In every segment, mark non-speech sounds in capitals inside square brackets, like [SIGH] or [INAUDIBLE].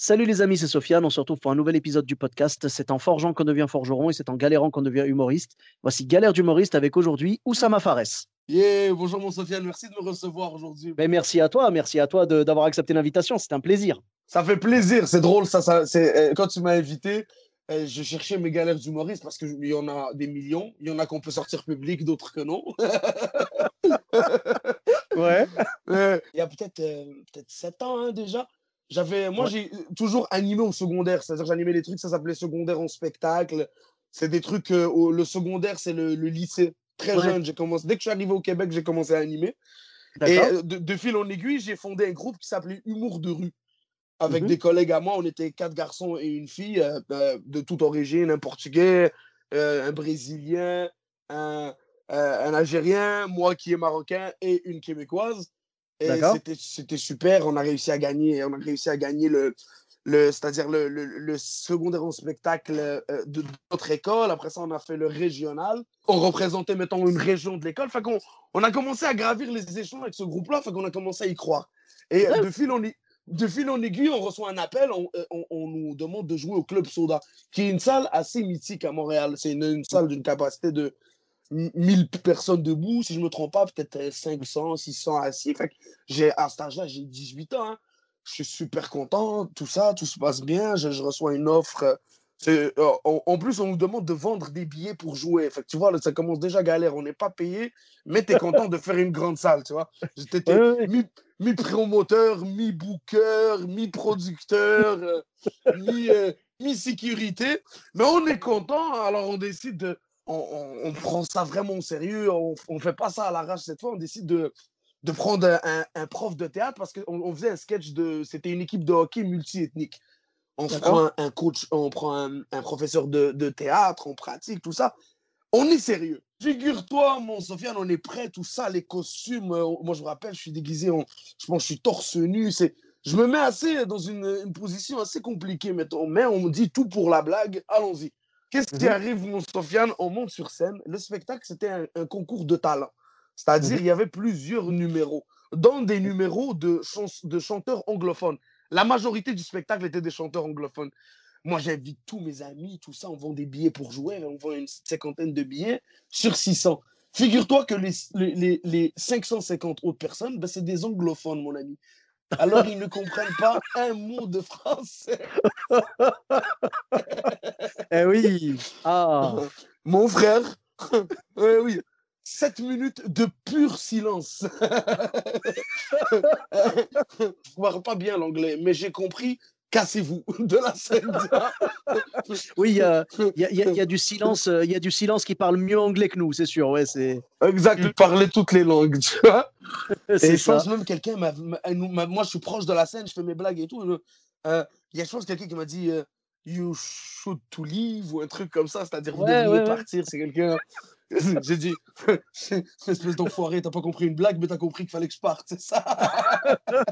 Salut les amis, c'est Sofiane. On se retrouve pour un nouvel épisode du podcast. C'est en forgeant qu'on devient forgeron et c'est en galérant qu'on devient humoriste. Voici Galère d'humoriste avec aujourd'hui Oussama Fares. Yeah, bonjour mon Sofiane, merci de me recevoir aujourd'hui. Ben, merci à toi, merci à toi d'avoir accepté l'invitation. C'est un plaisir. Ça fait plaisir, c'est drôle. Ça, ça, c'est, euh, quand tu m'as invité, euh, je cherchais mes galères d'humoriste parce qu'il y en a des millions. Il y en a qu'on peut sortir public, d'autres que non. [LAUGHS] Ouais. [LAUGHS] Euh, Il y a peut-être euh, peut-être 7 ans hein, déjà. J'avais, moi, Ouais. j'ai toujours animé au secondaire. C'est-à-dire, j'animais les trucs, ça s'appelait secondaire en spectacle. C'est des trucs, euh, au- le secondaire, c'est le, le lycée. Très Ouais. jeune, j'ai commencé. Dès que je suis arrivé au Québec, j'ai commencé à animer. Et euh, de, de fil en aiguille, j'ai fondé un groupe qui s'appelait Humour de rue. Avec Mhm. des collègues à moi, on était quatre garçons et une fille euh, euh, de toute origine, un Portugais, un Brésilien, un, un Algérien, moi qui est marocain et une Québécoise. Et c'était super, on a réussi à gagner, on a réussi à gagner le, le c'est-à-dire le, le, le secondaire en spectacle euh, de notre école. Après ça, on a fait le régional. On représentait, mettons, une région de l'école. Fait qu'on on a commencé à gravir les échelons avec ce groupe-là. Fait qu'on a commencé à y croire. Et euh, Ouais. de fil en de fil en aiguille, on reçoit un appel, on, euh, on- on nous demande de jouer au Club Soda, qui est une salle assez mythique à Montréal. C'est une, une salle d'une capacité de 1000 personnes debout, si je ne me trompe pas, peut-être euh, 500, 600 assis. Fait que j'ai, à cet âge-là, j'ai 18 ans. hein. Je suis super content, tout ça, tout se passe bien. Je, je reçois une offre. euh, c'est- euh, en, en plus, on nous demande de vendre des billets pour jouer. Fait que tu vois, là, ça commence déjà galère. On n'est pas payé, mais tu es content de faire une grande salle, tu vois. J'étais ouais, ouais. mi- mi-promoteur, mi-booker, mi-producteur, euh, mi, euh, mi-sécurité. Mais on est content, alors on décide de. On, prend ça vraiment au sérieux, on ne fait pas ça à l'arrache cette fois, on décide de, de prendre un, un- un prof de théâtre parce qu'on on faisait un sketch de. C'était une équipe de hockey multiethnique. On prend un, un coach, on prend un, professeur de, de théâtre, on pratique, tout ça. On est sérieux. Figure-toi, mon Sofiane, on est prêt, tout ça, les costumes. euh, moi, je me rappelle, je suis déguisé, en, je pense, je suis torse nu. C'est, je me mets assez dans une, une position assez compliquée, mettons. Mais on me dit tout pour la blague, allons-y. Qu'est-ce qui Mhm. arrive, mon Sofiane On monte sur scène? Le spectacle, c'était un, un concours de talent. C'est-à-dire, Mhm. il y avait plusieurs numéros, dans des numéros de, chans- de chanteurs anglophones. La majorité du spectacle était des chanteurs anglophones. Moi, j'invite tous mes amis, tout ça, on vend des billets pour jouer, on vend une cinquantaine de billets sur 600. Figure-toi que les, les, les- les 550 autres personnes, ben, c'est des anglophones, mon ami. Alors, ils ne comprennent pas un mot de français. [LAUGHS] Eh oui. Ah. Mon frère, [LAUGHS] oui, oui, 7 minutes de pur silence. [LAUGHS] Je ne parle pas bien l'anglais, mais j'ai compris, cassez-vous de la scène. [LAUGHS] Oui, il y a, il y a- il y a- il y a du silence, euh, il y a du silence qui parle mieux anglais que nous, c'est sûr. Ouais, c'est exact, il parlait toutes les langues, tu vois. [LAUGHS] Et je ça. pense même quelqu'un Moi, je suis proche de la scène, je fais mes blagues et tout. euh, Il y a, je pense, quelqu'un qui m'a dit euh, You should to leave ou un truc comme ça, c'est-à-dire vous Ouais, devriez ouais. partir. C'est quelqu'un. [LAUGHS] J'ai dit [LAUGHS] Espèce d'enfoiré, t'as pas compris une blague, mais t'as compris qu'il fallait que je parte, c'est ça? [LAUGHS]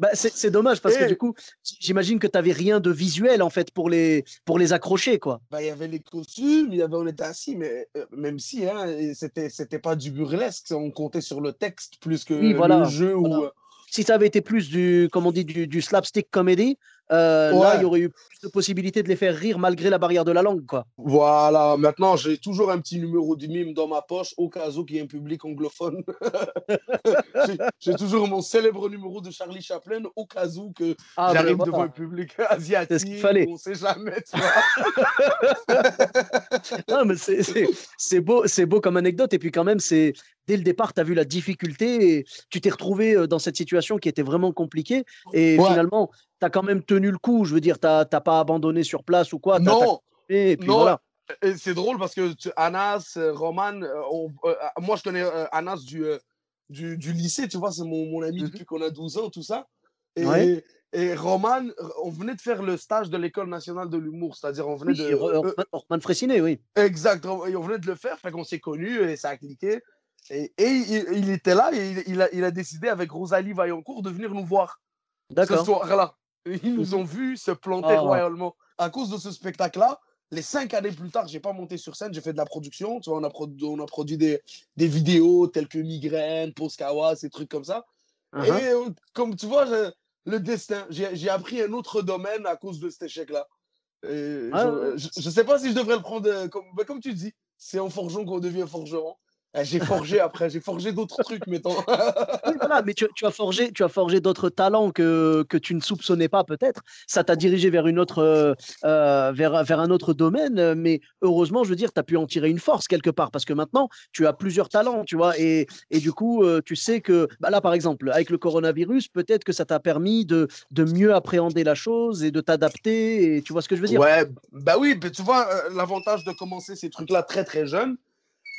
Bah, c'est c'est dommage parce que Eh. du coup, j'imagine que tu n'avais rien de visuel en fait pour les, pour les accrocher, quoi. Bah, il y avait les costumes, y avait, on était assis, mais euh, même si, hein, c'était, c'était pas du burlesque, on comptait sur le texte plus que Oui, voilà, le jeu. Ou, euh, Si ça avait été plus du, comme on dit, du, du slapstick comedy, euh, là, il y aurait eu plus de possibilités de les faire rire malgré la barrière de la langue, quoi. Voilà, maintenant j'ai toujours un petit numéro du mime dans ma poche au cas où qu'il y ait un public anglophone. [LAUGHS] J'ai- toujours mon célèbre numéro de Charlie Chaplin au cas où que Ah, j'arrive voilà. devant un public [LAUGHS] asiatique. fallait. On sait jamais, tu vois. [LAUGHS] Non, mais c'est- beau, c'est beau comme anecdote. Et puis quand même, c'est dès le départ, tu as vu la difficulté et tu t'es retrouvé euh, dans cette situation qui était vraiment compliquée. Et Ouais. finalement, as quand même tenu le coup. Je veux dire, tu n'as pas abandonné sur place ou quoi. t'as- t'as non, et puis non. voilà. C'est drôle parce que tu- Anas, euh, Roman, euh, on- euh, moi je connais euh, Anas du, euh, du, du lycée, tu vois, c'est mon, mon ami Mhm. depuis qu'on a 12 ans, tout ça. Et, Ouais. et Roman, on venait de faire le stage de l'école nationale de l'humour, c'est-à-dire on venait Oui, de. Ro- Orman Orman Fressinet, oui. Exact, et on venait de le faire, fait qu'on s'est connus et ça a cliqué. Et, et il, il était là et il, il a, il a décidé avec Rosalie Vaillancourt de venir nous voir ce soir-là. Ils nous ont vus se planter Ah. royalement. À cause de ce spectacle-là, les cinq années plus tard, j'ai pas monté sur scène, j'ai fait de la production. Tu vois, on a, produ- on a produit des, des vidéos telles que Migraine, Poscawa, ces trucs comme ça. Uh-huh. Et comme tu vois, le destin, j'ai appris un autre domaine à cause de cet échec-là. Ah, je, je sais pas si je devrais le prendre euh, comme, bah, comme tu dis. C'est en forgeant qu'on devient forgeron. Eh, J'ai forgé après, j'ai forgé d'autres trucs, mettons. [LAUGHS] Voilà, mais tu, as forgé, tu as forgé d'autres talents que, que tu ne soupçonnais pas peut-être. Ça t'a dirigé vers une autre, euh, euh, vers, vers un autre domaine. euh, Mais heureusement, je veux dire, tu as pu en tirer une force quelque part parce que maintenant, tu as plusieurs talents, tu vois. Et, et du coup, tu sais que bah là, par exemple, avec le coronavirus, peut-être que ça t'a permis de, de mieux appréhender la chose et de t'adapter. Et tu vois ce que je veux dire? Ouais, bah oui, mais tu vois, l'avantage de commencer ces trucs-là très très jeune,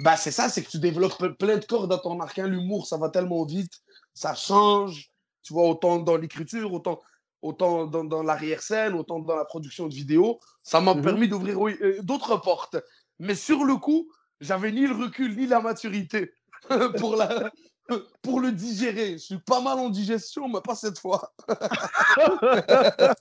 bah c'est ça, c'est que tu développes pe- plein de cordes à ton arc. hein. L'humour, ça va tellement vite, ça change, tu vois, autant dans l'écriture, autant, autant dans, dans l'arrière-scène, autant dans la production de vidéos. Ça m'a Mhm. permis d'ouvrir euh, d'autres portes. Mais sur le coup, j'avais ni le recul ni la maturité [LAUGHS] pour, la, pour le digérer. Je suis pas mal en digestion, mais pas cette fois. [LAUGHS]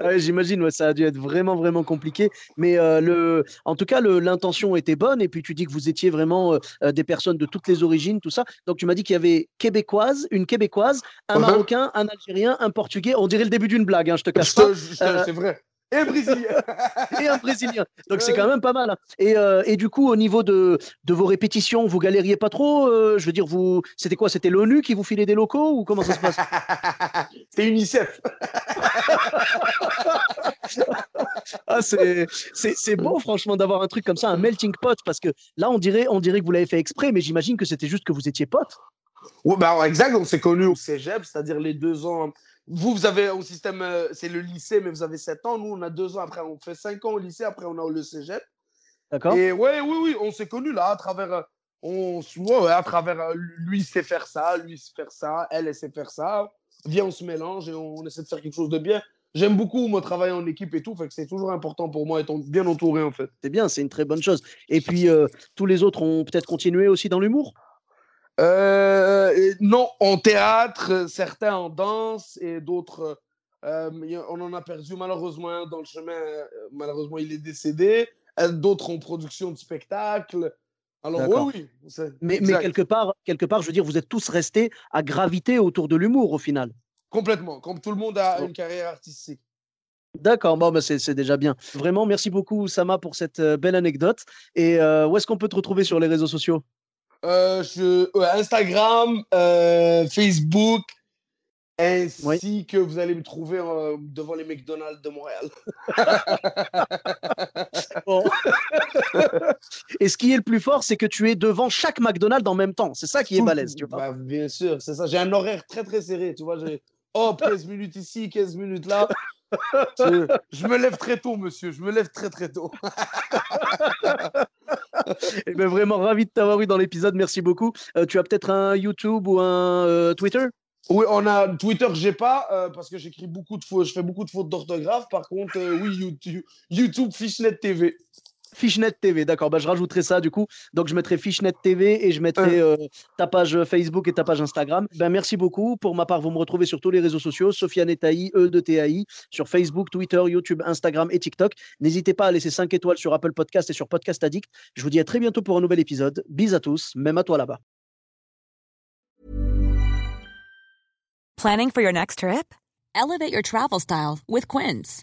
Ouais, J'imagine, ouais, ça a dû être vraiment, vraiment compliqué. Mais euh, le, en tout cas, l'intention était bonne. Et puis, tu dis que vous étiez vraiment euh, euh, des personnes de toutes les origines, tout ça. Donc, tu m'as dit qu'il y avait québécoise, une québécoise, un Uh-huh. marocain, un algérien, un portugais. On dirait le début d'une blague, hein, je te cache pas. Euh, C'est vrai. Et brésilien. [LAUGHS] Et un brésilien. Donc, c'est Ouais. quand même pas mal. hein. Et, euh, et du coup, au niveau de, de vos répétitions, vous galériez pas trop euh, Je veux dire, vous, c'était quoi C'était l'ONU qui vous filait des locaux ou comment ça se passe? [LAUGHS] C'est UNICEF. [LAUGHS] Ah, c'est, c'est, c'est beau, franchement, d'avoir un truc comme ça, un melting pot, parce que là, on dirait, on dirait que vous l'avez fait exprès, mais j'imagine que c'était juste que vous étiez potes. Ouais, bah, exact, on s'est connus au cégep, c'est-à-dire les deux ans. Vous, vous avez au système, euh, c'est le lycée, mais vous avez 7 ans. Nous, on a deux ans après. On fait 5 ans au lycée, après, on a le cégep. D'accord Et ouais, oui, oui, on s'est connus là, à travers. euh, On, ouais, à travers. euh, Lui, il sait faire ça, lui, il sait faire ça, elle, elle sait faire ça. Viens, on se mélange et on, on essaie de faire quelque chose de bien. J'aime beaucoup, moi, travailler en équipe et tout, fait que c'est toujours important pour moi d'être bien entouré, en fait. C'est bien, c'est une très bonne chose. Et puis, euh, tous les autres ont peut-être continué aussi dans l'humour? Euh, non, en théâtre, certains en danse et d'autres. euh, on en a perdu malheureusement dans le chemin. euh, malheureusement, il est décédé. D'autres en production de spectacle. Alors, oui, oui. mais, quelque part, quelque part, je veux dire, vous êtes tous restés à graviter autour de l'humour au final. Complètement. Comme tout le monde a une carrière artistique. D'accord, bon, bah, c'est, déjà bien. Vraiment, merci beaucoup, Sama, pour cette belle anecdote. Et euh, où est-ce qu'on peut te retrouver sur les réseaux sociaux? Euh, je, ouais, Instagram, euh, Facebook, ainsi que vous allez me trouver euh, devant les McDonald's de Montréal. [LAUGHS] Bon. Et ce qui est le plus fort, c'est que tu es devant chaque McDonald's en même temps. C'est ça qui est balèze, tu vois. Bah, bien sûr, c'est ça. J'ai un horaire très très serré, tu vois. J'ai hop, 15 minutes ici, 15 minutes là. je, je me lève très tôt, monsieur. Je me lève très très tôt. [LAUGHS] [LAUGHS] Eh ben, vraiment ravi de t'avoir eu dans l'épisode. Merci beaucoup. Euh, tu as peut-être un YouTube ou un euh, Twitter? Oui, on a Twitter, j'ai pas euh, parce que j'écris beaucoup de fautes. Je fais beaucoup de fautes d'orthographe. Par contre, oui, YouTube, YouTube Fishnet TV. Fishnet TV, d'accord. Bah, je rajouterai ça du coup. Donc je mettrai Fishnet TV et je mettrai euh, ta page Facebook et ta page Instagram. Ben, merci beaucoup. Pour ma part, vous me retrouvez sur tous les réseaux sociaux, Sofiane Etaï, E de TAI, sur Facebook, Twitter, YouTube, Instagram et TikTok. N'hésitez pas à laisser 5 étoiles sur Apple Podcast et sur Podcast Addict. Je vous dis à très bientôt pour un nouvel épisode. Bis à tous, même à toi là-bas. Planning for your next trip? Elevate your travel style with Quince.